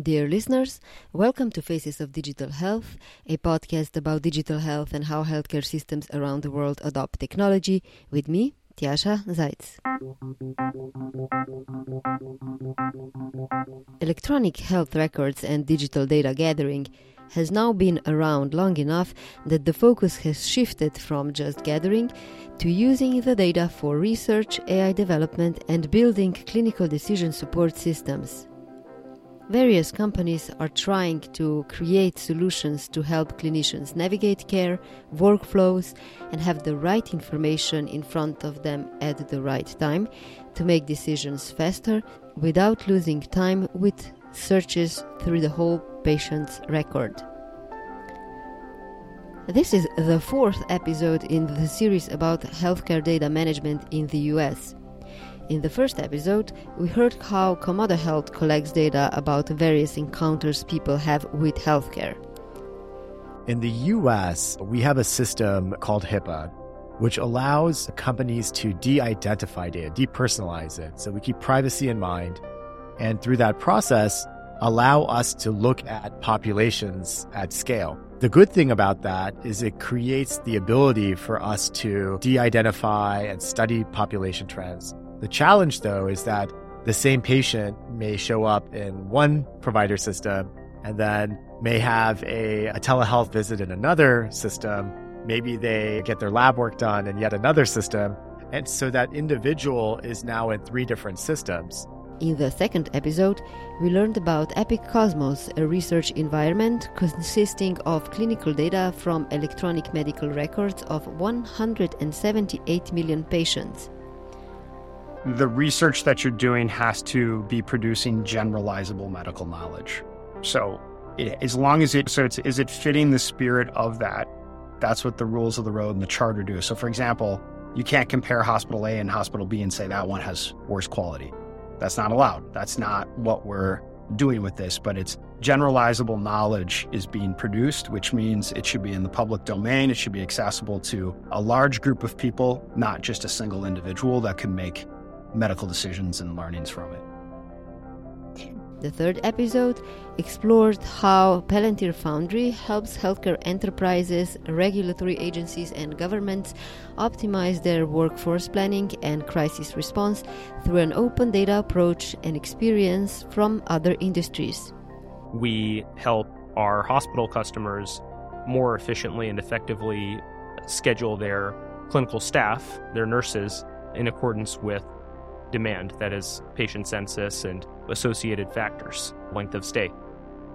Dear listeners, welcome to Faces of Digital Health, a podcast about digital health and how healthcare systems around the world adopt technology, with me, Tjasa Zajc. Electronic health records and digital data gathering has now been around long enough that the focus has shifted from just gathering to using the data for research, AI development, and building clinical decision support systems. Various companies are trying to create solutions to help clinicians navigate care, workflows, and have the right information in front of them at the right time to make decisions faster without losing time with searches through the whole patient's record. This is the fourth episode in the series about healthcare data management in the US. In the first episode, we heard how Komodo Health collects data about various encounters people have with healthcare. In the US, we have a system called HIPAA, which allows companies to de identify data, depersonalize it. So we keep privacy in mind. And through that process, allow us to look at populations at scale. The good thing about that is it creates the ability for us to de identify and study population trends the challenge, though, is that the same patient may show up in one provider system and then may have a, a, telehealth visit in another system. Maybe they get their lab work done in yet another system. And so that individual is now in three different systems. In the second episode, we learned about Epic Cosmos, a research environment consisting of clinical data from electronic medical records of 178 million patients the research that you're doing has to be producing generalizable medical knowledge. So, it, as long as it so it's is it fitting the spirit of that? That's what the rules of the road and the charter do. So, for example, you can't compare hospital A and hospital B and say that one has worse quality. That's not allowed. That's not what we're doing with this, but it's generalizable knowledge is being produced, which means it should be in the public domain. It should be accessible to a large group of people, not just a single individual that can make medical decisions and learnings from it. The third episode explored how Palantir Foundry helps healthcare enterprises, regulatory agencies, and governments optimize their workforce planning and crisis response through an open data approach and experience from other industries. We help our hospital customers more efficiently and effectively schedule their clinical staff, their nurses, in accordance with demand, that is, patient census and associated factors, length of stay.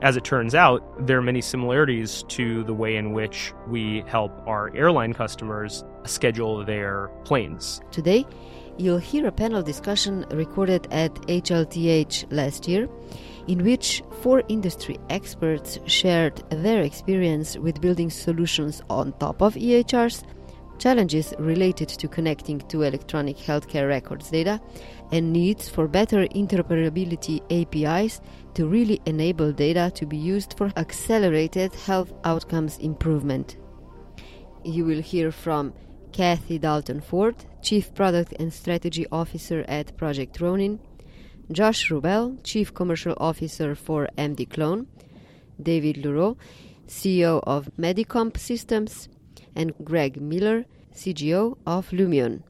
As it turns out, there are many similarities to the way in which we help our airline customers schedule their planes. Today, you'll hear a panel discussion recorded at HLTH last year, in which four industry experts shared their experience with building solutions on top of EHRs challenges related to connecting to electronic healthcare records data, and needs for better interoperability APIs to really enable data to be used for accelerated health outcomes improvement. You will hear from Kathy Dalton Ford, Chief Product and Strategy Officer at Project Ronin, Josh Rubel, Chief Commercial Officer for MD Clone, David Lareau, CEO of Medicomp Systems, and Greg Miller, CGO of Lumeon.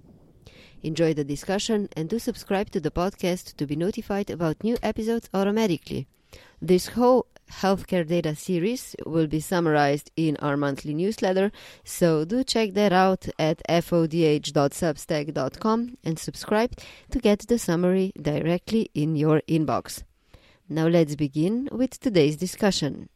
Enjoy the discussion and do subscribe to the podcast to be notified about new episodes automatically. This whole healthcare data series will be summarized in our monthly newsletter, so do check that out at fodh.substack.com and subscribe to get the summary directly in your inbox. Now let's begin with today's discussion.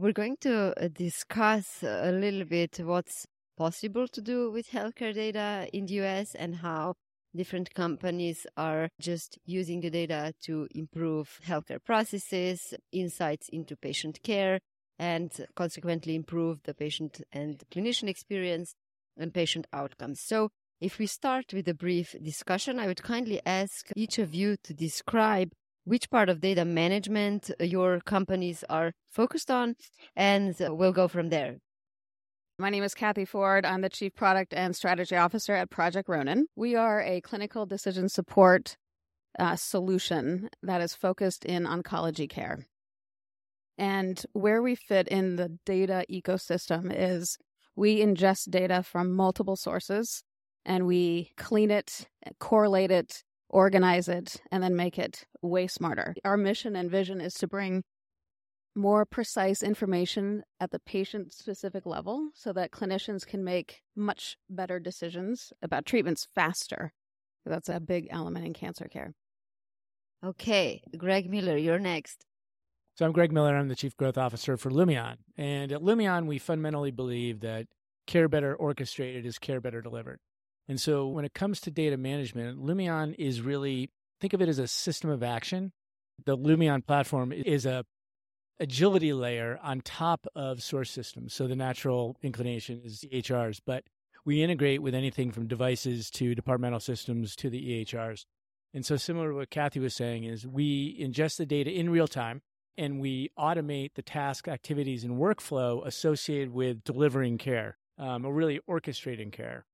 We're going to uh, discuss a little bit what's possible to do with healthcare data in the US and how different companies are just using the data to improve healthcare processes, insights into patient care, and consequently improve the patient and clinician experience and patient outcomes. So, if we start with a brief discussion, I would kindly ask each of you to describe which part of data management your companies are focused on, and we'll go from there. My name is Kathy Ford. I'm the Chief Product and Strategy Officer at Project Ronin. We are a clinical decision support uh, solution that is focused in oncology care. And where we fit in the data ecosystem is we ingest data from multiple sources and we clean it, correlate it, organize it, and then make it way smarter. Our mission and vision is to bring more precise information at the patient specific level so that clinicians can make much better decisions about treatments faster. That's a big element in cancer care. Okay, Greg Miller, you're next. So I'm Greg Miller. I'm the Chief Growth Officer for Lumeon. And at Lumeon, we fundamentally believe that care better orchestrated is care better delivered. And so when it comes to data management, Lumeon is really, think of it as a system of action. The Lumeon platform is a agility layer on top of source systems. So the natural inclination is EHRs, but we integrate with anything from devices to departmental systems to the EHRs. And so similar to what Kathy was saying is we ingest the data in real time and we automate the task activities and workflow associated with delivering care um, or really orchestrating care.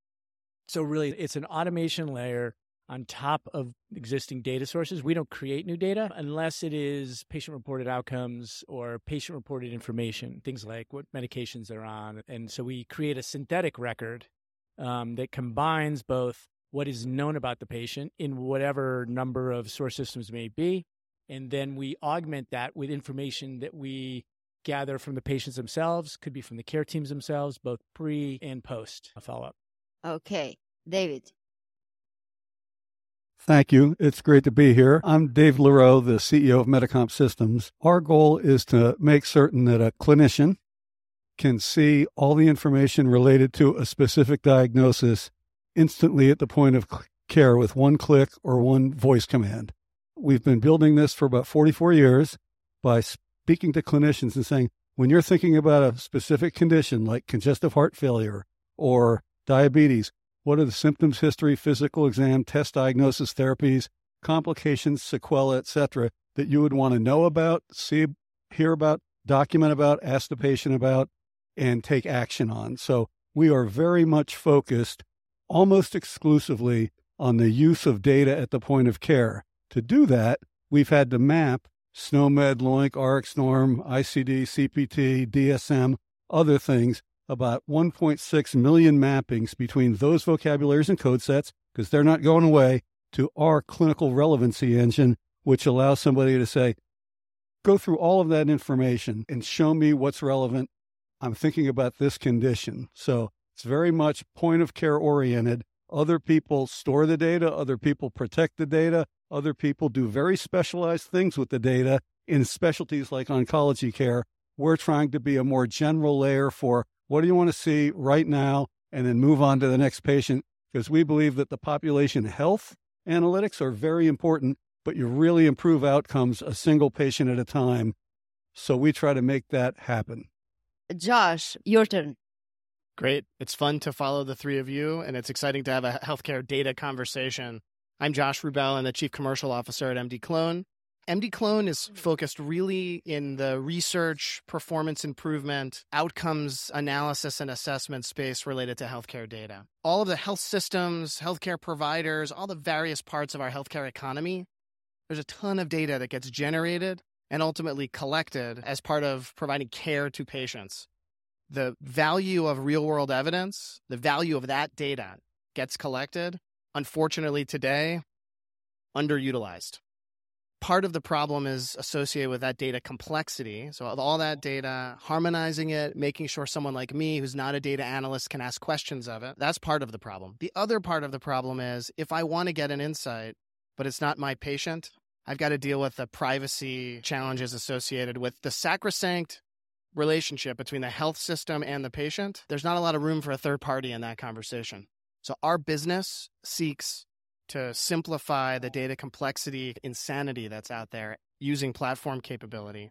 So really it's an automation layer on top of existing data sources. We don't create new data unless it is patient reported outcomes or patient reported information, things like what medications they're on. And so we create a synthetic record um, that combines both what is known about the patient in whatever number of source systems may be. And then we augment that with information that we gather from the patients themselves, could be from the care teams themselves, both pre and post follow up. Okay. David. Thank you. It's great to be here. I'm Dave Lareau, the CEO of Medicomp Systems. Our goal is to make certain that a clinician can see all the information related to a specific diagnosis instantly at the point of care with one click or one voice command. We've been building this for about 44 years by speaking to clinicians and saying, when you're thinking about a specific condition like congestive heart failure or diabetes, what are the symptoms, history, physical exam, test diagnosis, therapies, complications, sequelae, etc., that you would want to know about, see, hear about, document about, ask the patient about, and take action on. So we are very much focused almost exclusively on the use of data at the point of care. To do that, we've had to map SNOMED, LOINC, RxNorm, ICD, CPT, DSM, other things about 1.6 million mappings between those vocabularies and code sets, because they're not going away, to our clinical relevancy engine, which allows somebody to say, go through all of that information and show me what's relevant. I'm thinking about this condition. So it's very much point of care oriented. Other people store the data, other people protect the data, other people do very specialized things with the data in specialties like oncology care. We're trying to be a more general layer for what do you want to see right now? And then move on to the next patient because we believe that the population health analytics are very important, but you really improve outcomes a single patient at a time. So we try to make that happen. Josh, your turn. Great. It's fun to follow the three of you, and it's exciting to have a healthcare data conversation. I'm Josh Rubel, I'm the Chief Commercial Officer at MD Clone. MD Clone is focused really in the research, performance improvement, outcomes analysis and assessment space related to healthcare data. All of the health systems, healthcare providers, all the various parts of our healthcare economy, there's a ton of data that gets generated and ultimately collected as part of providing care to patients. The value of real world evidence, the value of that data gets collected, unfortunately today, underutilized part of the problem is associated with that data complexity. So, all that data, harmonizing it, making sure someone like me, who's not a data analyst, can ask questions of it. That's part of the problem. The other part of the problem is if I want to get an insight, but it's not my patient, I've got to deal with the privacy challenges associated with the sacrosanct relationship between the health system and the patient. There's not a lot of room for a third party in that conversation. So, our business seeks to simplify the data complexity insanity that's out there using platform capability.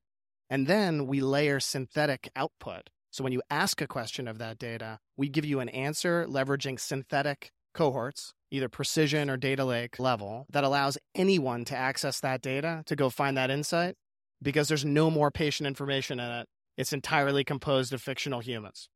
And then we layer synthetic output. So when you ask a question of that data, we give you an answer leveraging synthetic cohorts, either precision or data lake level that allows anyone to access that data to go find that insight because there's no more patient information in it. It's entirely composed of fictional humans.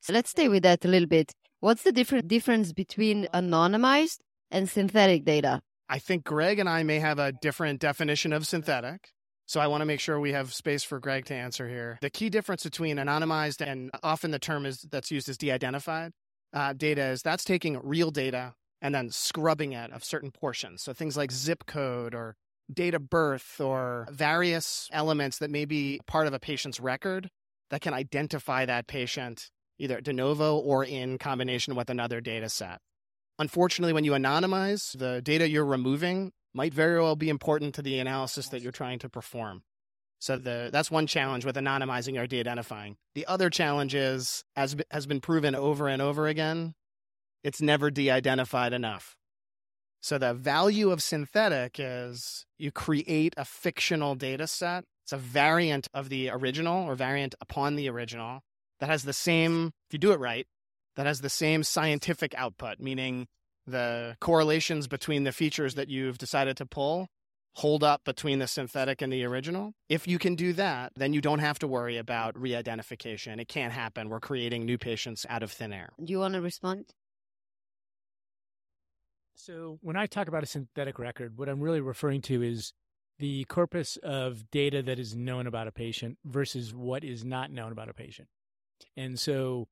So let's stay with that a little bit. What's the different difference between anonymized and synthetic data? I think Greg and I may have a different definition of synthetic. So I want to make sure we have space for Greg to answer here. The key difference between anonymized and often the term is that's used as de-identified uh, data is that's taking real data and then scrubbing it of certain portions. So things like zip code or date of birth or various elements that may be part of a patient's record that can identify that patient either de novo or in combination with another data set. Unfortunately, when you anonymize, the data you're removing might very well be important to the analysis that you're trying to perform. So the, that's one challenge with anonymizing or de-identifying. The other challenge is, as has been proven over and over again, it's never de-identified enough. So the value of synthetic is you create a fictional data set. It's a variant of the original or variant upon the original that has the same, if you do it right, that has the same scientific output, meaning the correlations between the features that you've decided to pull hold up between the synthetic and the original. If you can do that, then you don't have to worry about re identification. It can't happen. We're creating new patients out of thin air. Do you want to respond? So, when I talk about a synthetic record, what I'm really referring to is the corpus of data that is known about a patient versus what is not known about a patient. And so,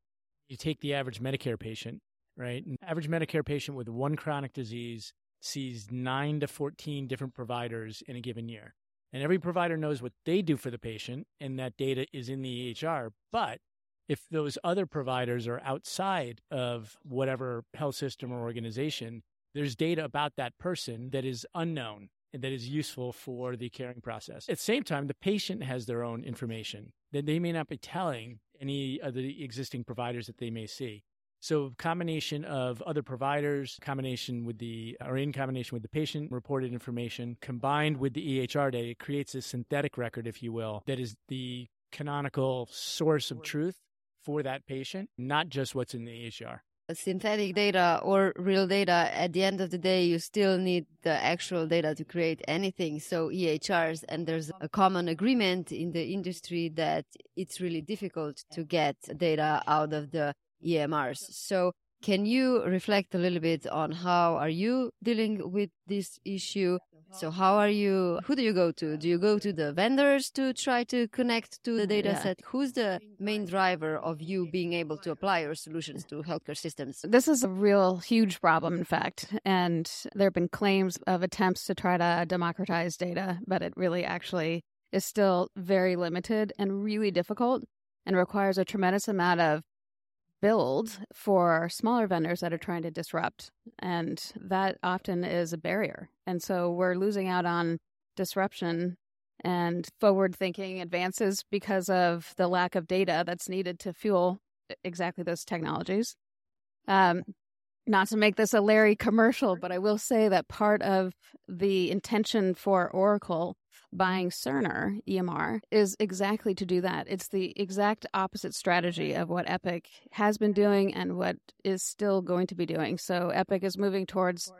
you take the average Medicare patient, right? An average Medicare patient with one chronic disease sees nine to 14 different providers in a given year. And every provider knows what they do for the patient, and that data is in the EHR. But if those other providers are outside of whatever health system or organization, there's data about that person that is unknown that is useful for the caring process. At the same time, the patient has their own information that they may not be telling any of the existing providers that they may see. So combination of other providers, combination with the or in combination with the patient reported information combined with the EHR data, it creates a synthetic record, if you will, that is the canonical source of truth for that patient, not just what's in the EHR synthetic data or real data, at the end of the day, you still need the actual data to create anything. So EHRs, and there's a common agreement in the industry that it's really difficult to get data out of the EMRs. So can you reflect a little bit on how are you dealing with this issue? So how are you, who do you go to? Do you go to the vendors to try to connect to the data yeah. set? Who's the main driver of you being able to apply your solutions to healthcare systems? This is a real huge problem, in fact. And there have been claims of attempts to try to democratize data, but it really actually is still very limited and really difficult and requires a tremendous amount of build for smaller vendors that are trying to disrupt. And that often is a barrier. And so we're losing out on disruption and forward thinking advances because of the lack of data that's needed to fuel exactly those technologies. Um, not to make this a Larry commercial, but I will say that part of the intention for Oracle buying Cerner EMR is exactly to do that. It's the exact opposite strategy of what Epic has been doing and what is still going to be doing. So Epic is moving towards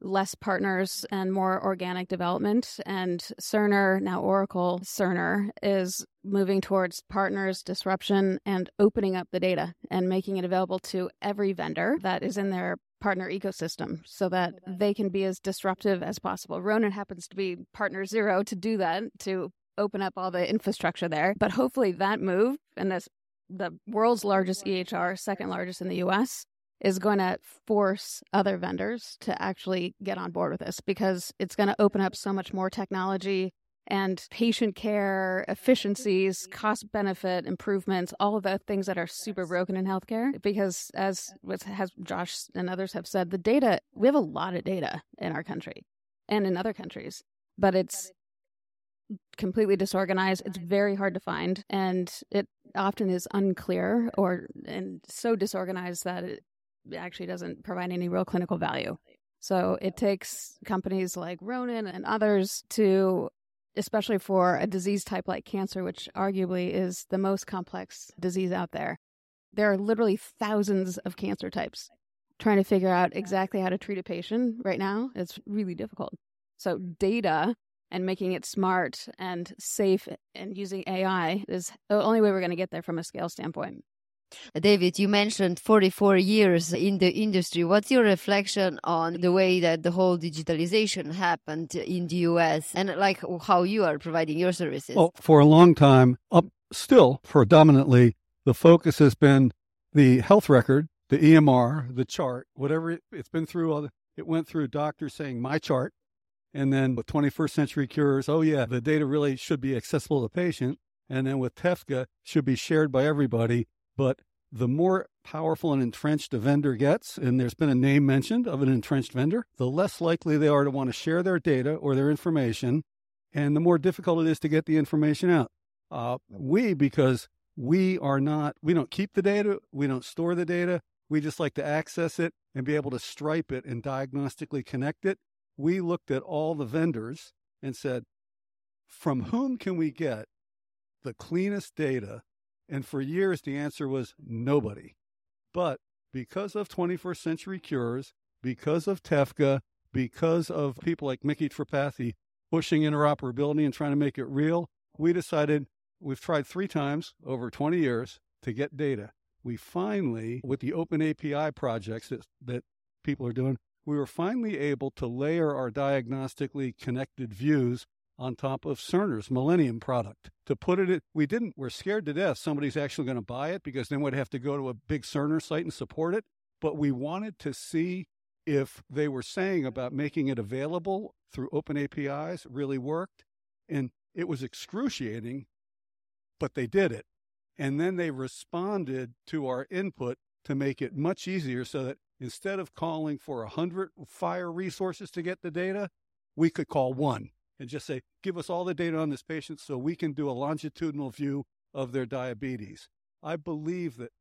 less partners and more organic development. And Cerner, now Oracle Cerner, is moving towards partners, disruption, and opening up the data and making it available to every vendor that is in their partner ecosystem so that they can be as disruptive as possible. Ronin happens to be partner zero to do that, to open up all the infrastructure there. But hopefully that move and this the world's largest EHR, second largest in the US, is going to force other vendors to actually get on board with this because it's going to open up so much more technology and patient care efficiencies, cost benefit improvements, all of the things that are super broken in healthcare. Because as has Josh and others have said, the data we have a lot of data in our country and in other countries, but it's completely disorganized. It's very hard to find, and it often is unclear or and so disorganized that it actually doesn't provide any real clinical value. So it takes companies like Ronin and others to especially for a disease type like cancer, which arguably is the most complex disease out there. There are literally thousands of cancer types. trying to figure out exactly how to treat a patient right now it's really difficult so data and making it smart and safe and using ai is the only way we're going to get there from a scale standpoint David, you mentioned 44 years in the industry. What's your reflection on the way that the whole digitalization happened in the US and like how you are providing your services? Well, for a long time, up still predominantly, the focus has been the health record, the EMR, the chart, whatever it, has been through. It went through doctors saying my chart, and then with 21st century cures, oh yeah, the data really should be accessible to the patient. And then with TEFCA, should be shared by everybody but the more powerful and entrenched a vendor gets, and there's been a name mentioned of an entrenched vendor, the less likely they are to want to share their data or their information, and the more difficult it is to get the information out. Uh, we, because we are not, we don't keep the data, we don't store the data, we just like to access it and be able to stripe it and diagnostically connect it. We looked at all the vendors and said, from whom can we get the cleanest data and for years, the answer was nobody. But because of 21st century cures, because of TEFCA, because of people like Micky Tripathi pushing interoperability and trying to make it real, we decided we've tried three times over 20 years to get data. We finally, with the open API projects that, that people are doing, we were finally able to layer our diagnostically connected views on top of Cerner's Millennium product. To put it, we didn't, we're scared to death somebody's actually going to buy it because then we'd have to go to a big Cerner site and support it. But we wanted to see if they were saying about making it available through open APIs really worked. And it was excruciating, but they did it. And then they responded to our input to make it much easier so that instead of calling for a hundred FHIR resources to get the data, we could call one and just say, give us all the data on this patient so we can do a longitudinal view of their diabetes. I believe that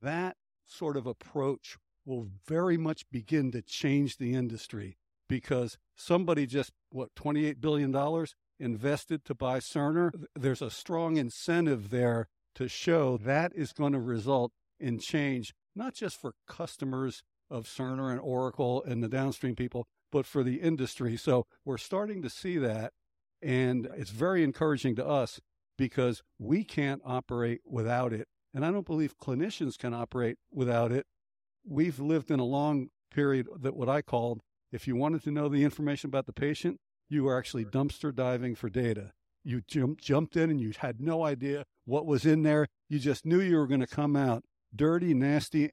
that sort of approach will very much begin to change the industry because somebody just, what, $28 billion invested to buy Cerner? There's a strong incentive there to show that is going to result in change, not just for customers of Cerner and Oracle and the downstream people, but for the industry. So we're starting to see that. And it's very encouraging to us because we can't operate without it. And I don't believe clinicians can operate without it. We've lived in a long period that what I called if you wanted to know the information about the patient, you were actually dumpster diving for data. You jump, jumped in and you had no idea what was in there. You just knew you were going to come out dirty, nasty,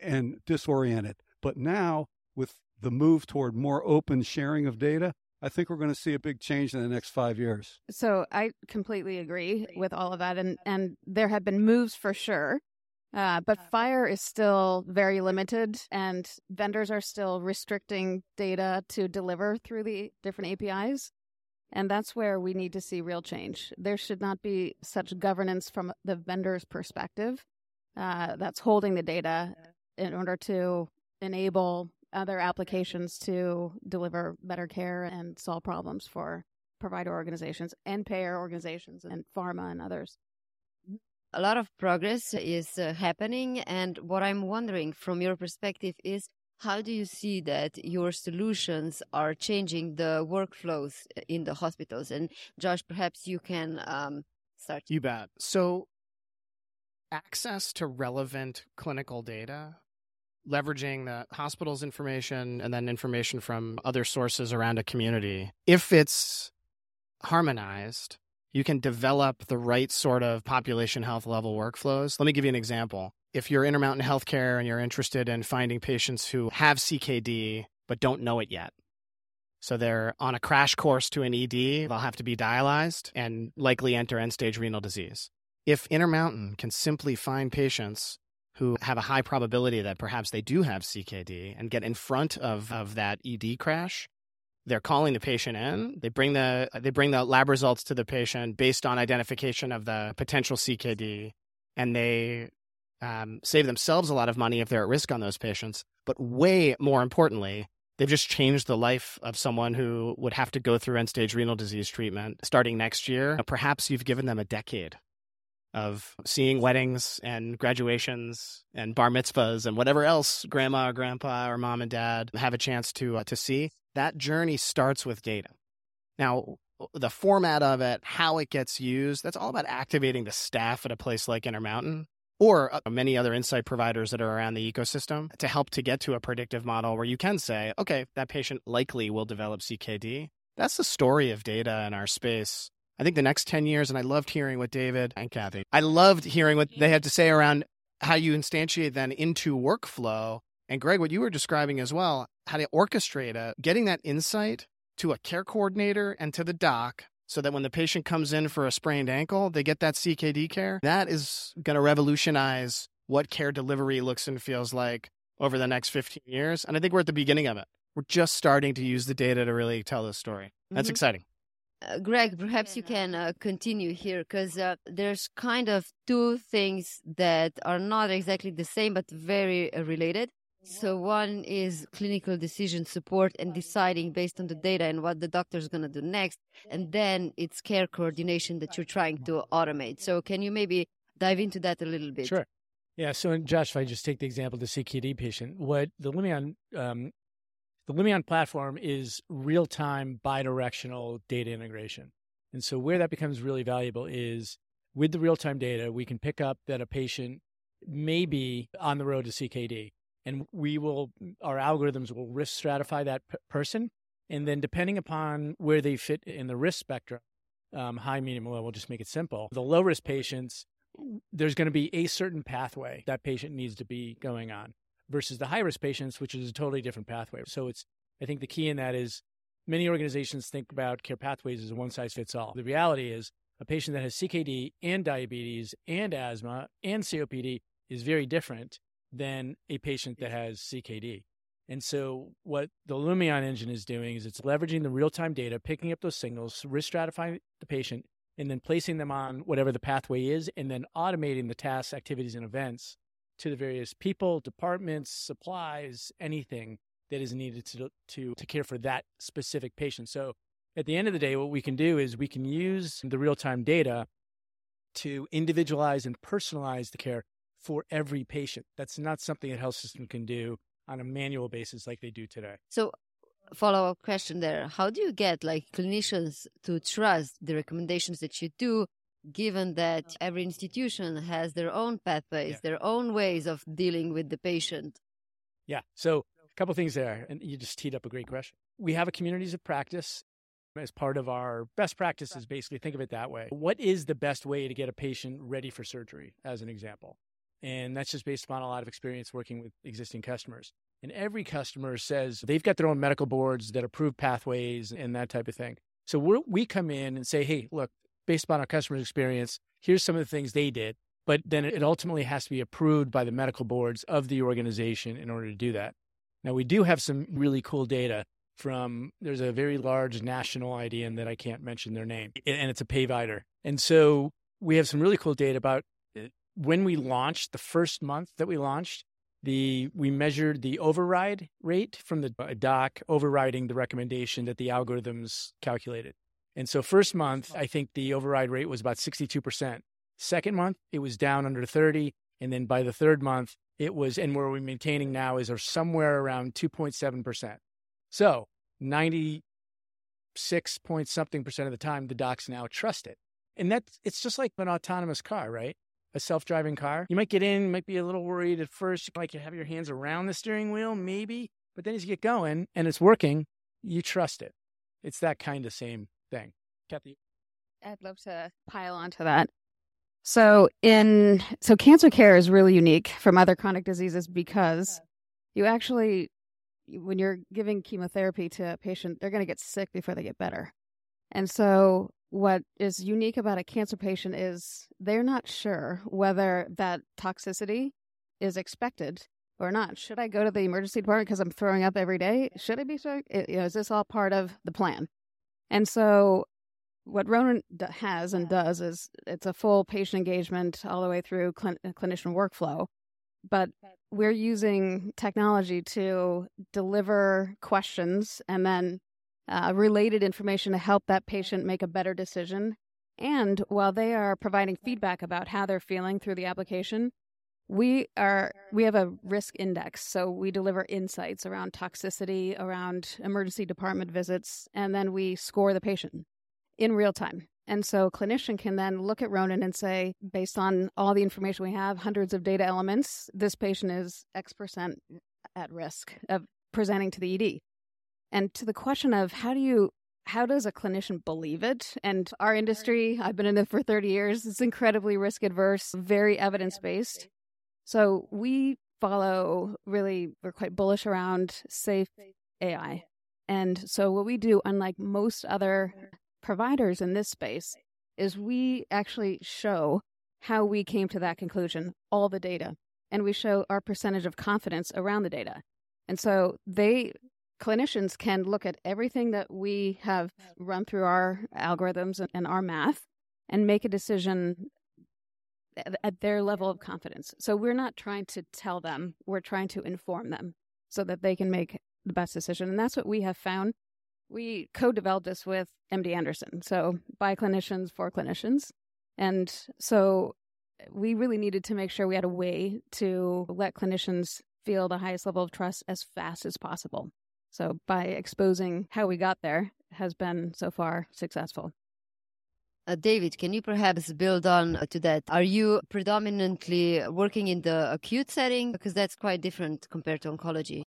and disoriented. But now, with the move toward more open sharing of data, I think we're going to see a big change in the next five years. So I completely agree with all of that, and and there have been moves for sure, uh, but FHIR is still very limited, and vendors are still restricting data to deliver through the different APIs, and that's where we need to see real change. There should not be such governance from the vendor's perspective uh, that's holding the data in order to enable other applications to deliver better care and solve problems for provider organizations and payer organizations and pharma and others. A lot of progress is uh, happening. And what I'm wondering from your perspective is how do you see that your solutions are changing the workflows in the hospitals? And Josh, perhaps you can um, start. You bet. So, access to relevant clinical data leveraging the hospital's information and then information from other sources around a community. If it's harmonized, you can develop the right sort of population health level workflows. Let me give you an example. If you're Intermountain Healthcare and you're interested in finding patients who have CKD but don't know it yet, so they're on a crash course to an ED, they'll have to be dialyzed and likely enter end stage renal disease. If Intermountain can simply find patients who have a high probability that perhaps they do have CKD and get in front of, of that ED crash. They're calling the patient in. They bring the they bring the lab results to the patient based on identification of the potential CKD, and they um, save themselves a lot of money if they're at risk on those patients. But way more importantly, they've just changed the life of someone who would have to go through end stage renal disease treatment starting next year. Perhaps you've given them a decade of seeing weddings and graduations and bar mitzvahs and whatever else grandma or grandpa or mom and dad have a chance to uh, to see. That journey starts with data. Now, the format of it, how it gets used, that's all about activating the staff at a place like Intermountain or uh, many other insight providers that are around the ecosystem to help to get to a predictive model where you can say, okay, that patient likely will develop CKD. That's the story of data in our space. I think the next 10 years, and I loved hearing what David and Kathy, I loved hearing what they had to say around how you instantiate then into workflow. And Greg, what you were describing as well, how to orchestrate it, getting that insight to a care coordinator and to the doc so that when the patient comes in for a sprained ankle, they get that CKD care. That is going to revolutionize what care delivery looks and feels like over the next 15 years. And I think we're at the beginning of it. We're just starting to use the data to really tell this story. That's mm-hmm. exciting. Uh, Greg, perhaps you can uh, continue here because uh, there's kind of two things that are not exactly the same but very uh, related. So one is clinical decision support and deciding based on the data and what the doctor is going to do next. And then it's care coordination that you're trying to automate. So can you maybe dive into that a little bit? Sure. Yeah. So Josh, if I just take the example of the CKD patient, what the Lumeon, um, the Lumeon platform is real-time bidirectional data integration. And so where that becomes really valuable is with the real-time data, we can pick up that a patient may be on the road to CKD and we will our algorithms will risk stratify that p- person. And then depending upon where they fit in the risk spectrum um, high medium low we'll just make it simple. The low risk patients there's going to be a certain pathway that patient needs to be going on versus the high risk patients which is a totally different pathway so it's i think the key in that is many organizations think about care pathways as a one size fits all the reality is a patient that has ckd and diabetes and asthma and copd is very different than a patient that has CKD. And so, what the Lumeon engine is doing is it's leveraging the real time data, picking up those signals, risk stratifying the patient, and then placing them on whatever the pathway is, and then automating the tasks, activities, and events to the various people, departments, supplies, anything that is needed to, to, to care for that specific patient. So, at the end of the day, what we can do is we can use the real time data to individualize and personalize the care for every patient. That's not something a health system can do on a manual basis like they do today. So, follow up question there How do you get like clinicians to trust the recommendations that you do? Given that uh-huh. every institution has their own pathways, yeah. their own ways of dealing with the patient. Yeah. So, a couple things there, and you just teed up a great question. We have a communities of practice as part of our best practices basically think of it that way what is the best way to get a patient ready for surgery as an example and that's just based upon a lot of experience working with existing customers. And every customer says they've got their own medical boards that approve pathways and that type of thing. So we we come in and say, hey, look, based upon our customer's experience, here's some of the things they did. But then it ultimately has to be approved by the medical boards of the organization in order to do that. Now, we do have some really cool data from, there's a very large national IDN that I can't mention their name, and it's a payvider. And so we have some really cool data about uh, when we launched the first month that we launched the we measured the override rate from the uh, doc overriding the recommendation that the algorithms calculated and so first month i think the override rate was about 62% second month it was down under 30 and then by the third month it was and where we're maintaining now is somewhere around 2.7% so 96 point something percent of the time the docs now trust it and that's it's just like an autonomous car right? A self-driving car. You might get in, might be a little worried at first, like you have your hands around the steering wheel, maybe, but then as you get going and it's working, you trust it. It's that kind of same thing. Kathy. I'd love to pile onto that. So in so cancer care is really unique from other chronic diseases because you actually when you're giving chemotherapy to a patient, they're going to get sick before they get better. And so what is unique about a cancer patient is they're not sure whether that toxicity is expected or not. Should I go to the emergency department because I'm throwing up every day? Should I be? You know, is this all part of the plan? And so, what Ronin has and does is it's a full patient engagement all the way through cl- clinician workflow. But we're using technology to deliver questions and then uh, related information to help that patient make a better decision. And while they are providing feedback about how they're feeling through the application, we are we have a risk index so we deliver insights around toxicity around emergency department visits and then we score the patient in real time and so clinician can then look at ronin and say based on all the information we have hundreds of data elements this patient is x percent at risk of presenting to the ed and to the question of how do you how does a clinician believe it? And our industry, I've been in it for 30 years, it's incredibly risk adverse, very evidence based. So we follow really, we're quite bullish around safe AI. And so what we do, unlike most other providers in this space, is we actually show how we came to that conclusion, all the data, and we show our percentage of confidence around the data. And so they clinicians can look at everything that we have run through our algorithms and our math and make a decision at their level of confidence. So we're not trying to tell them, we're trying to inform them so that they can make the best decision. And that's what we have found. We co developed this with MD Anderson, so by clinicians for clinicians. And so we really needed to make sure we had a way to let clinicians feel the highest level of trust as fast as possible. So by exposing how we got there has been so far successful. Uh, David, can you perhaps build on uh, to that? Are you predominantly working in the acute setting? Because that's quite different compared to oncology.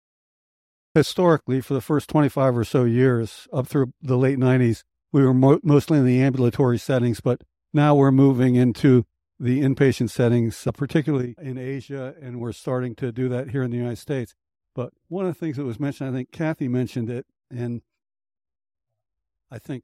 Historically, for the first 25 or so years, up through the late 90s, we were mo- mostly in the ambulatory settings, but now we're moving into the inpatient settings, uh, particularly in Asia, and we're starting to do that here in the United States. But one of the things that was mentioned, I think Kathy mentioned it, and I think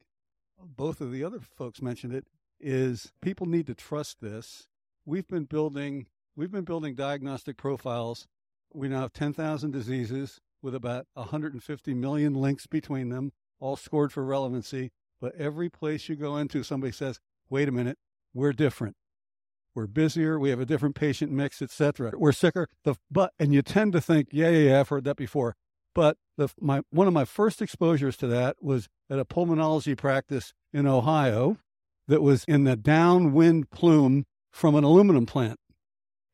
both of the other folks mentioned it, is people need to trust this. We've been building we've been building diagnostic profiles. We now have 10,000 diseases with about 150 million links between them, all scored for relevancy. But every place you go into, somebody says, "Wait a minute, we're different. We're busier. We have a different patient mix, etc. We're sicker." The but and you tend to think, "Yeah, yeah, yeah, I've heard that before." But the, my, one of my first exposures to that was at a pulmonology practice in Ohio that was in the downwind plume from an aluminum plant.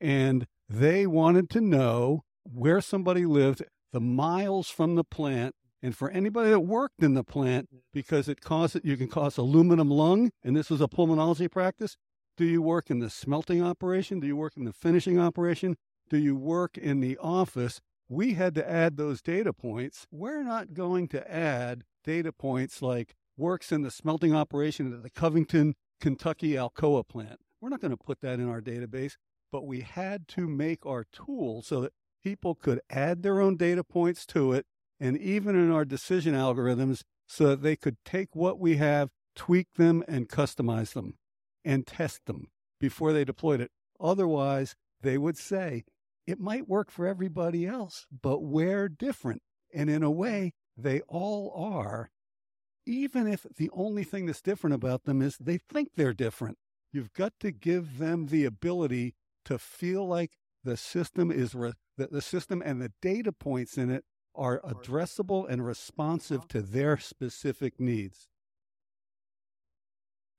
And they wanted to know where somebody lived, the miles from the plant, and for anybody that worked in the plant, because it caused you can cause aluminum lung, and this was a pulmonology practice. Do you work in the smelting operation? Do you work in the finishing operation? Do you work in the office? We had to add those data points. We're not going to add data points like works in the smelting operation at the Covington, Kentucky Alcoa plant. We're not going to put that in our database, but we had to make our tool so that people could add their own data points to it, and even in our decision algorithms, so that they could take what we have, tweak them, and customize them and test them before they deployed it. Otherwise, they would say, it might work for everybody else, but we're different. And in a way, they all are, even if the only thing that's different about them is they think they're different. You've got to give them the ability to feel like the system is re- that the system and the data points in it are addressable and responsive uh-huh. to their specific needs.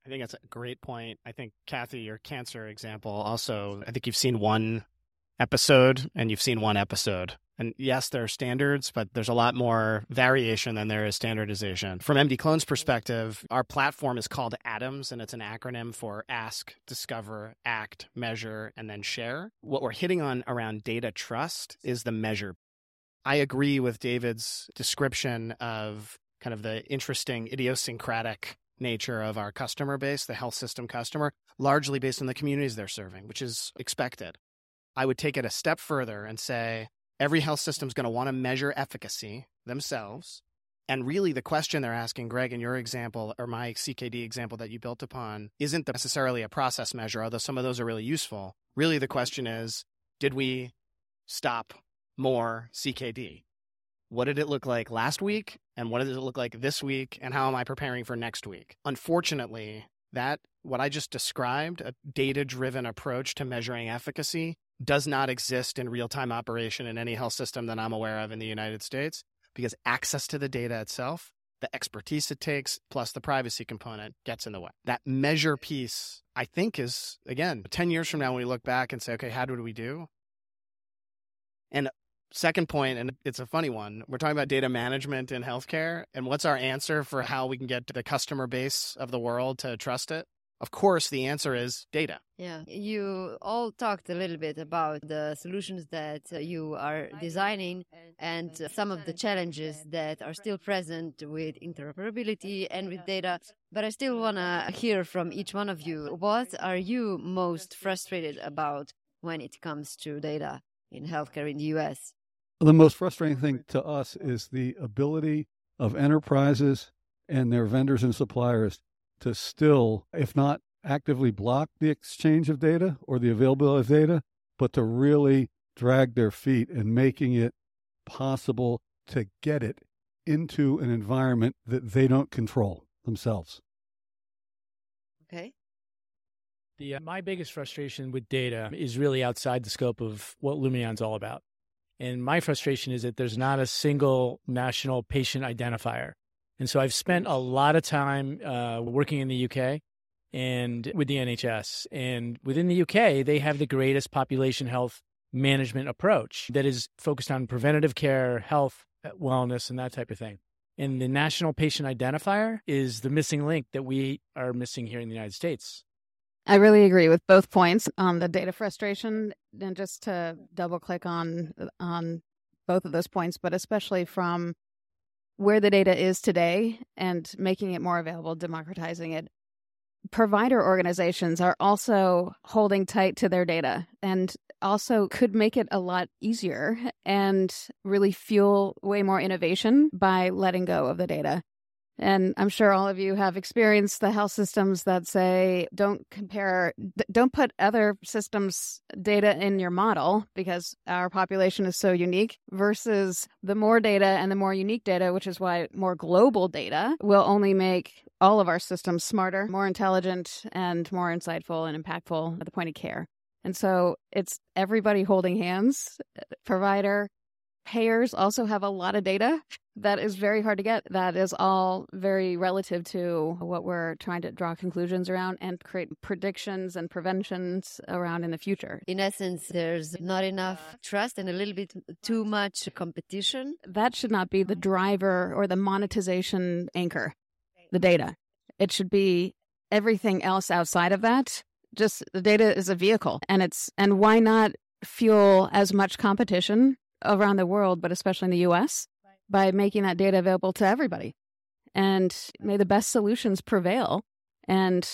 I think that's a great point. I think Kathy, your cancer example, also, I think you've seen one episode and you've seen one episode. And yes, there are standards, but there's a lot more variation than there is standardization. From MD Clone's perspective, our platform is called ADAMS, and it's an acronym for Ask, Discover, Act, Measure, and then Share. What we're hitting on around data trust is the measure. I agree with David's description of kind of the interesting idiosyncratic nature of our customer base, the health system customer, largely based on the communities they're serving, which is expected. I would take it a step further and say every health system is going to want to measure efficacy themselves. And really, the question they're asking, Greg, in your example or my CKD example that you built upon, isn't necessarily a process measure, although some of those are really useful. Really, the question is did we stop more CKD? What did it look like last week? And what does it look like this week? And how am I preparing for next week? Unfortunately, that what I just described, a data driven approach to measuring efficacy, does not exist in real time operation in any health system that I'm aware of in the United States because access to the data itself the expertise it takes, plus the privacy component gets in the way. That measure piece, I think, is again, 10 years from now, when we look back and say, okay, how did we do? And second point, and it's a funny one, we're talking about data management in healthcare. And what's our answer for how we can get the customer base of the world to trust it? Of course, the answer is data. Yeah, you all talked a little bit about the solutions that uh, you are designing and uh, some of the challenges that are still present with interoperability and with data. But I still want to hear from each one of you what are you most frustrated about when it comes to data in healthcare in the US? The most frustrating thing to us is the ability of enterprises and their vendors and suppliers to still, if not actively block the exchange of data or the availability of data, but to really drag their feet in making it possible to get it into an environment that they don't control themselves. Okay. The, uh, my biggest frustration with data is really outside the scope of what Lumeon's all about. And my frustration is that there's not a single national patient identifier. And so I've spent a lot of time uh, working in the UK and with the NHS. And within the UK, they have the greatest population health management approach that is focused on preventative care, health, uh, wellness, and that type of thing. And the national patient identifier is the missing link that we are missing here in the United States. I really agree with both points on the data frustration. And just to double click on on both of those points, but especially from where the data is today and making it more available, democratizing it. Provider organizations are also holding tight to their data and also could make it a lot easier and really fuel way more innovation by letting go of the data. And I'm sure all of you have experienced the health systems that say don't compare, don't put other systems' data in your model because our population is so unique versus the more data and the more unique data, which is why more global data will only make all of our systems smarter, more intelligent, and more insightful and impactful at the point of care. And so it's everybody holding hands, uh, provider, payers also have a lot of data that is very hard to get. That is all very relative to what we're trying to draw conclusions around and create predictions and preventions around in the future. In essence, there's not enough trust and a little bit too much competition. That should not be the driver or the monetization anchor, the data. It should be everything else outside of that. Just the data is a vehicle and it's, and why not fuel as much competition around the world, but especially in the US, by making that data available to everybody. And may the best solutions prevail and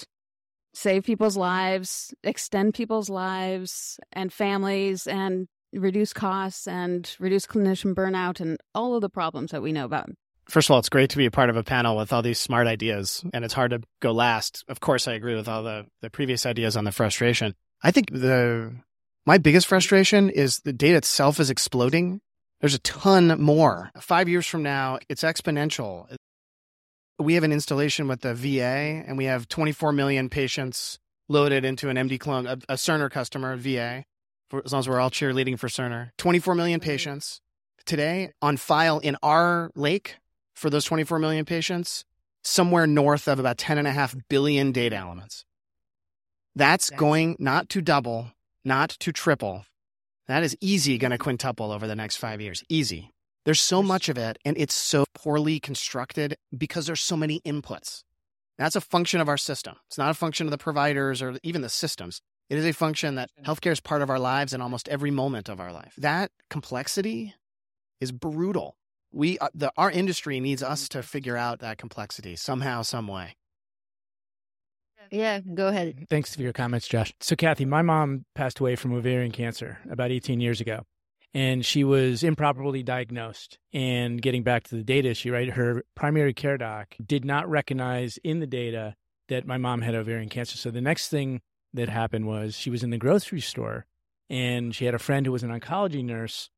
save people's lives, extend people's lives and families, and reduce costs and reduce clinician burnout and all of the problems that we know about. First of all, it's great to be a part of a panel with all these smart ideas, and it's hard to go last. Of course, I agree with all the, the previous ideas on the frustration. I think the my biggest frustration is the data itself is exploding. There's a ton more. Five years from now, it's exponential. We have an installation with the VA, and we have 24 million patients loaded into an MD clone, a, a Cerner customer, VA, for, as long as we're all cheerleading for Cerner. 24 million patients today on file in our lake for those 24 million patients, somewhere north of about 10.5 billion data elements. That's going not to double, not to triple. That is easy going to quintuple over the next five years. Easy. There's so much of it, and it's so poorly constructed because there's so many inputs. That's a function of our system. It's not a function of the providers or even the systems. It is a function that healthcare is part of our lives in almost every moment of our life. That complexity is brutal. We, uh, the, our industry needs us to figure out that complexity somehow, some way. Yeah, go ahead. Thanks for your comments, Josh. So, Kathy, my mom passed away from ovarian cancer about 18 years ago, and she was improperly diagnosed. And getting back to the data issue, right? Her primary care doc did not recognize in the data that my mom had ovarian cancer. So, the next thing that happened was she was in the grocery store and she had a friend who was an oncology nurse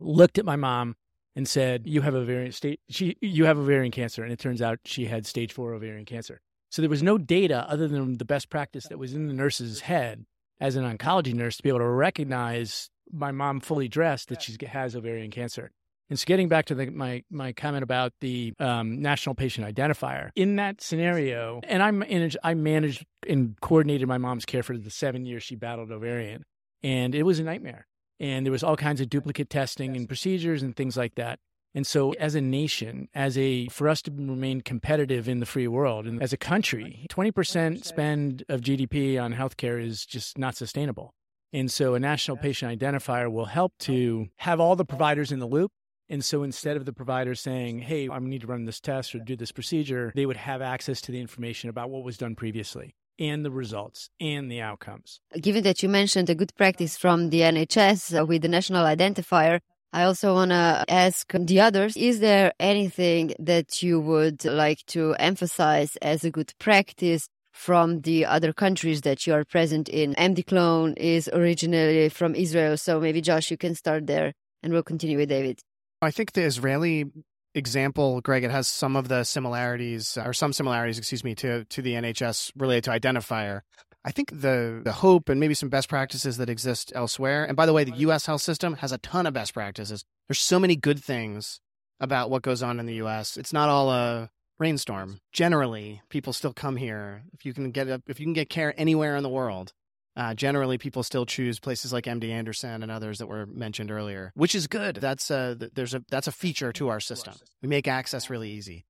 looked at my mom and said, "You have ovarian state. She, you have ovarian cancer." And it turns out she had stage four ovarian cancer. So there was no data other than the best practice that was in the nurse's head as an oncology nurse to be able to recognize my mom fully dressed that she has ovarian cancer. And so, getting back to the, my my comment about the um, national patient identifier, in that scenario, and I managed I managed and coordinated my mom's care for the seven years she battled ovarian, and it was a nightmare. And there was all kinds of duplicate testing and procedures and things like that. And so, as a nation, as a for us to remain competitive in the free world, and as a country, 20% spend of GDP on healthcare is just not sustainable. And so, a national patient identifier will help to have all the providers in the loop. And so, instead of the provider saying, "Hey, I need to run this test or do this procedure," they would have access to the information about what was done previously and the results and the outcomes. Given that you mentioned a good practice from the NHS uh, with the national identifier, I also want to ask the others is there anything that you would like to emphasize as a good practice from the other countries that you are present in? MD Clone is originally from Israel, so maybe Josh, you can start there and we'll continue with David. I think the Israeli example, Greg, it has some of the similarities, or some similarities, excuse me, to to the NHS related to identifier. I think the the hope and maybe some best practices that exist elsewhere. And by the way, the U.S. health system has a ton of best practices. There's so many good things about what goes on in the U.S. It's not all a rainstorm. Generally, people still come here if you can get if you can get care anywhere in the world. Uh, generally, people still choose places like MD Anderson and others that were mentioned earlier, which is good. That's a there's a that's a feature to our system. We make access really easy.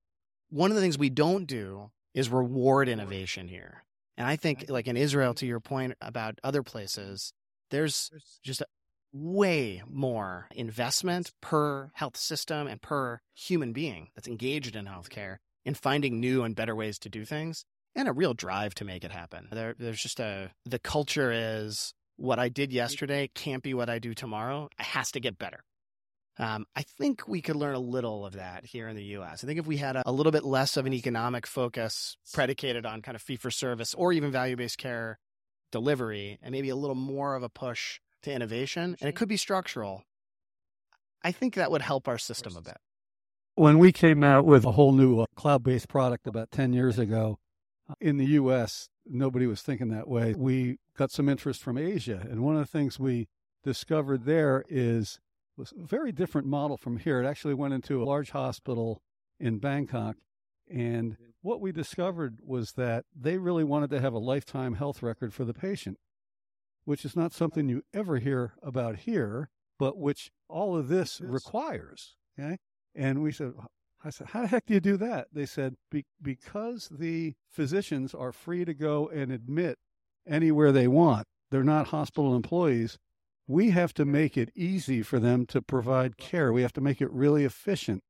One of the things we don't do is reward innovation here. And I think, like in Israel, to your point about other places, there's just a, way more investment per health system and per human being that's engaged in healthcare in finding new and better ways to do things and a real drive to make it happen. There, there's just a, the culture is what I did yesterday can't be what I do tomorrow. It has to get better. Um, I think we could learn a little of that here in the US. I think if we had a, a little bit less of an economic focus predicated on kind of fee for service or even value based care delivery, and maybe a little more of a push to innovation, and it could be structural, I think that would help our system a bit. When we came out with a whole new uh, cloud based product about 10 years ago, uh, in the US, nobody was thinking that way. We got some interest from Asia, and one of the things we discovered there is was a very different model from here. It actually went into a large hospital in Bangkok. And mm-hmm. what we discovered was that they really wanted to have a lifetime health record for the patient, which is not something you ever hear about here, but which all of this yes. requires. Okay. And we said, I said, how the heck do you do that? They said, Be- because the physicians are free to go and admit anywhere they want. They're not hospital employees we have to make it easy for them to provide care. We have to make it really efficient.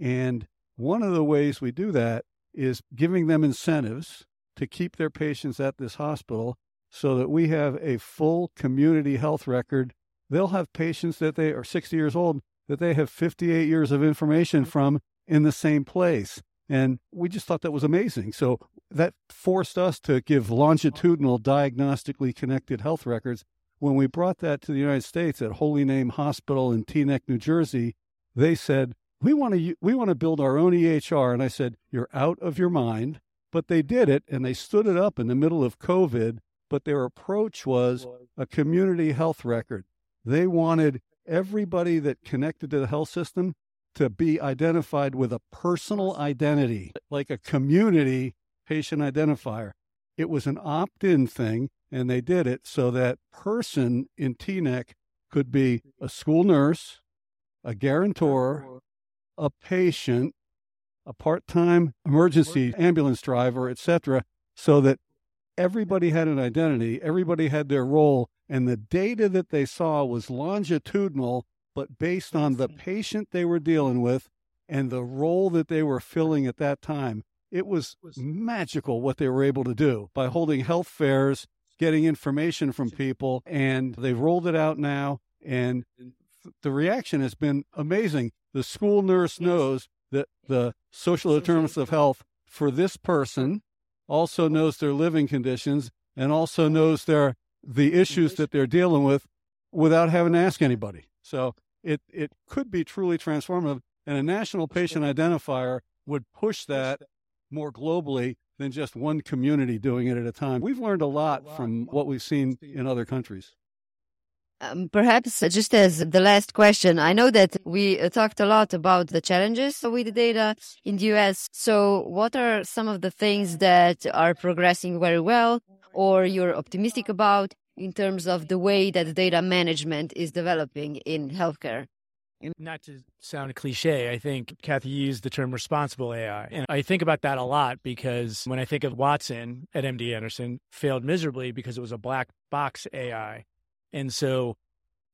And one of the ways we do that is giving them incentives to keep their patients at this hospital so that we have a full community health record. They'll have patients that they are 60 years old that they have 58 years of information mm-hmm. from in the same place. And we just thought that was amazing. So that forced us to give longitudinal diagnostically connected health records when we brought that to the United States at Holy Name Hospital in Teaneck, New Jersey, they said, "We want to we want to build our own EHR." And I said, "You're out of your mind." But they did it, and they stood it up in the middle of COVID. But their approach was a community health record. They wanted everybody that connected to the health system to be identified with a personal identity, like a community patient identifier. It was an opt in thing. And they did it so that person in Teaneck could be a school nurse, a guarantor, a patient, a part-time emergency ambulance driver, etc., so that everybody had an identity, everybody had their role, and the data that they saw was longitudinal, but based on the patient they were dealing with and the role that they were filling at that time. It was magical what they were able to do by holding health fairs getting information from people, and they've rolled it out now, and the reaction has been amazing. The school nurse knows that the social determinants of health for this person also knows their living conditions and also knows their the issues that they're dealing with without having to ask anybody. So it it could be truly transformative and a national patient identifier would push that more globally than just one community doing it at a time. We've learned a lot from what we've seen in other countries. Um, perhaps just as the last question, I know that we uh, talked a lot about the challenges with the data in the US. So, what are some of the things that are progressing very well or you're optimistic about in terms of the way that data management is developing in healthcare? Not to sound cliche, I think Kathy used the term responsible AI. And I think about that a lot because when I think of Watson at MD Anderson, failed miserably because it was a black box AI. And so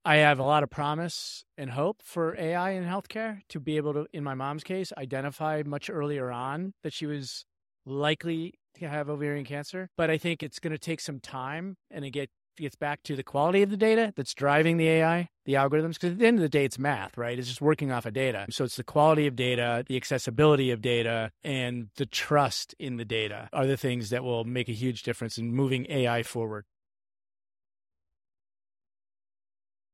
I have a lot of promise and hope for AI in healthcare to be able to, in my mom's case, identify much earlier on that she was likely to have ovarian cancer. But I think it's going to take some time and it get gets back to the quality of the data that's driving the AI, the algorithms, because at the end of the day, it's math, right? It's just working off of data. So it's the quality of data, the accessibility of data, and the trust in the data are the things that will make a huge difference in moving AI forward.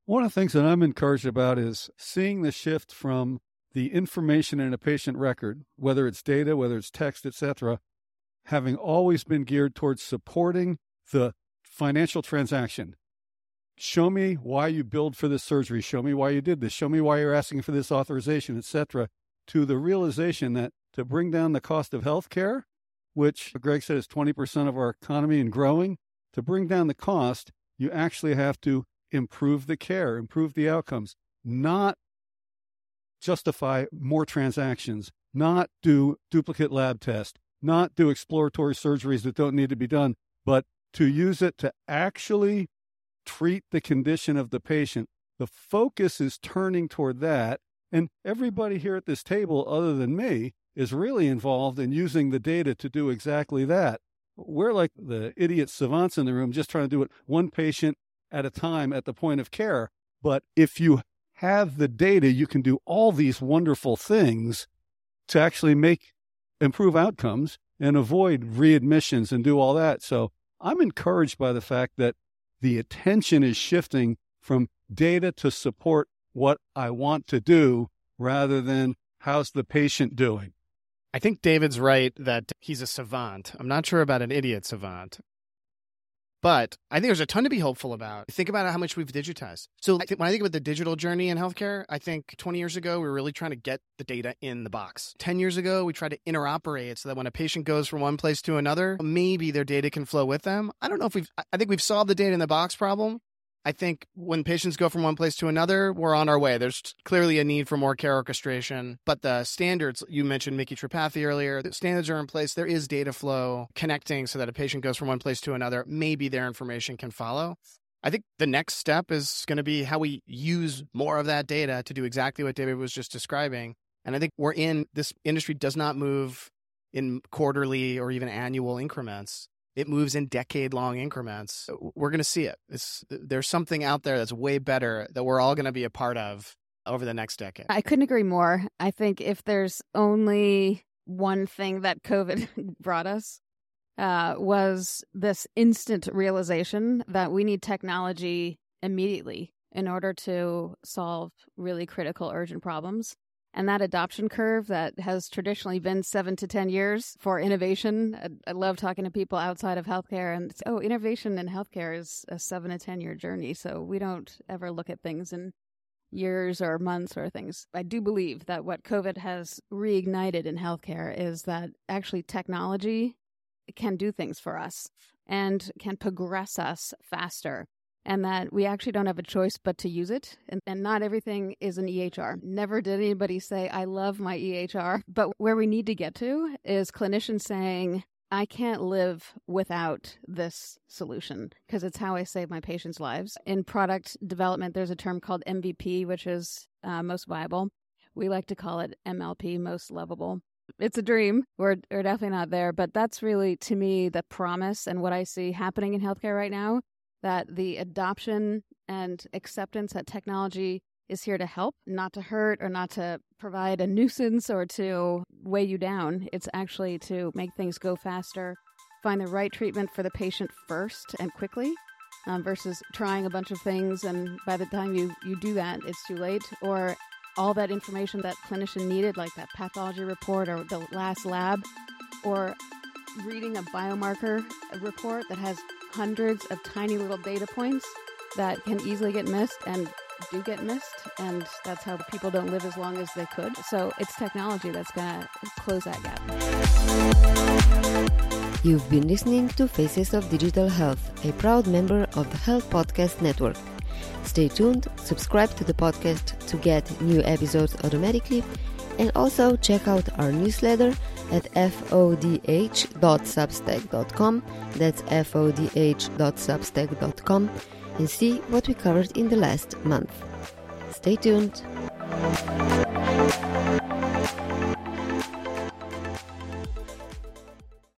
One of the things that I'm encouraged about is seeing the shift from the information in a patient record, whether it's data, whether it's text, etc., having always been geared towards supporting the financial transaction. Show me why you billed for this surgery. Show me why you did this. Show me why you're asking for this authorization, etc. To the realization that to bring down the cost of health care, which Greg said is 20% of our economy and growing, to bring down the cost, you actually have to improve the care, improve the outcomes, not justify more transactions, not do duplicate lab tests, not do exploratory surgeries that don't need to be done, but to use it to actually treat the condition of the patient. The focus is turning toward that. And everybody here at this table, other than me, is really involved in using the data to do exactly that. We're like the idiot savants in the room, just trying to do it one patient at a time at the point of care. But if you have the data, you can do all these wonderful things to actually make improve outcomes and avoid readmissions and do all that. So I'm encouraged by the fact that the attention is shifting from data to support what I want to do rather than how's the patient doing. I think David's right that he's a savant. I'm not sure about an idiot savant. But I think there's a ton to be hopeful about. Think about how much we've digitized. So I when I think about the digital journey in healthcare, I think 20 years ago, we were really trying to get the data in the box. 10 years ago, we tried to interoperate so that when a patient goes from one place to another, maybe their data can flow with them. I don't know if we've, I think we've solved the data in the box problem. I think when patients go from one place to another, we're on our way. There's clearly a need for more care orchestration, but the standards you mentioned, Micky Tripathi earlier, the standards are in place. There is data flow connecting so that a patient goes from one place to another. Maybe their information can follow. I think the next step is going to be how we use more of that data to do exactly what David was just describing. And I think we're in this industry does not move in quarterly or even annual increments it moves in decade long increments. We're going to see it. It's, there's something out there that's way better that we're all going to be a part of over the next decade. I couldn't agree more. I think if there's only one thing that COVID brought us, uh, was this instant realization that we need technology immediately in order to solve really critical, urgent problems and that adoption curve that has traditionally been seven to 10 years for innovation. I, I love talking to people outside of healthcare, and oh, innovation in healthcare is a seven to 10 year journey. So we don't ever look at things in years or months or things. I do believe that what COVID has reignited in healthcare is that actually technology can do things for us and can progress us faster and that we actually don't have a choice but to use it. And, and, not everything is an EHR. Never did anybody say, I love my EHR. But where we need to get to is clinicians saying, I can't live without this solution because it's how I save my patients' lives. In product development, there's a term called MVP, which is uh, most viable. We like to call it MLP, most lovable. It's a dream. We're, we're definitely not there, but that's really, to me, the promise and what I see happening in healthcare right now that the adoption and acceptance that technology is here to help, not to hurt or not to provide a nuisance or to weigh you down. It's actually to make things go faster, find the right treatment for the patient first and quickly. Um, versus trying a bunch of things and by the time you, you do that it's too late or all that information that clinician needed like that pathology report or the last lab or reading a biomarker report that has hundreds of tiny little data points that can easily get missed and do get missed, and that's how people don't live as long as they could. So it's technology that's going to close that gap. You've been listening to Faces of Digital Health, a proud member of the Health Podcast Network. Stay tuned, subscribe to the podcast to get new episodes automatically, and also check out our newsletter at fodh.substack.com. That's fodh.substack.com and see what we covered in the last month. Stay tuned.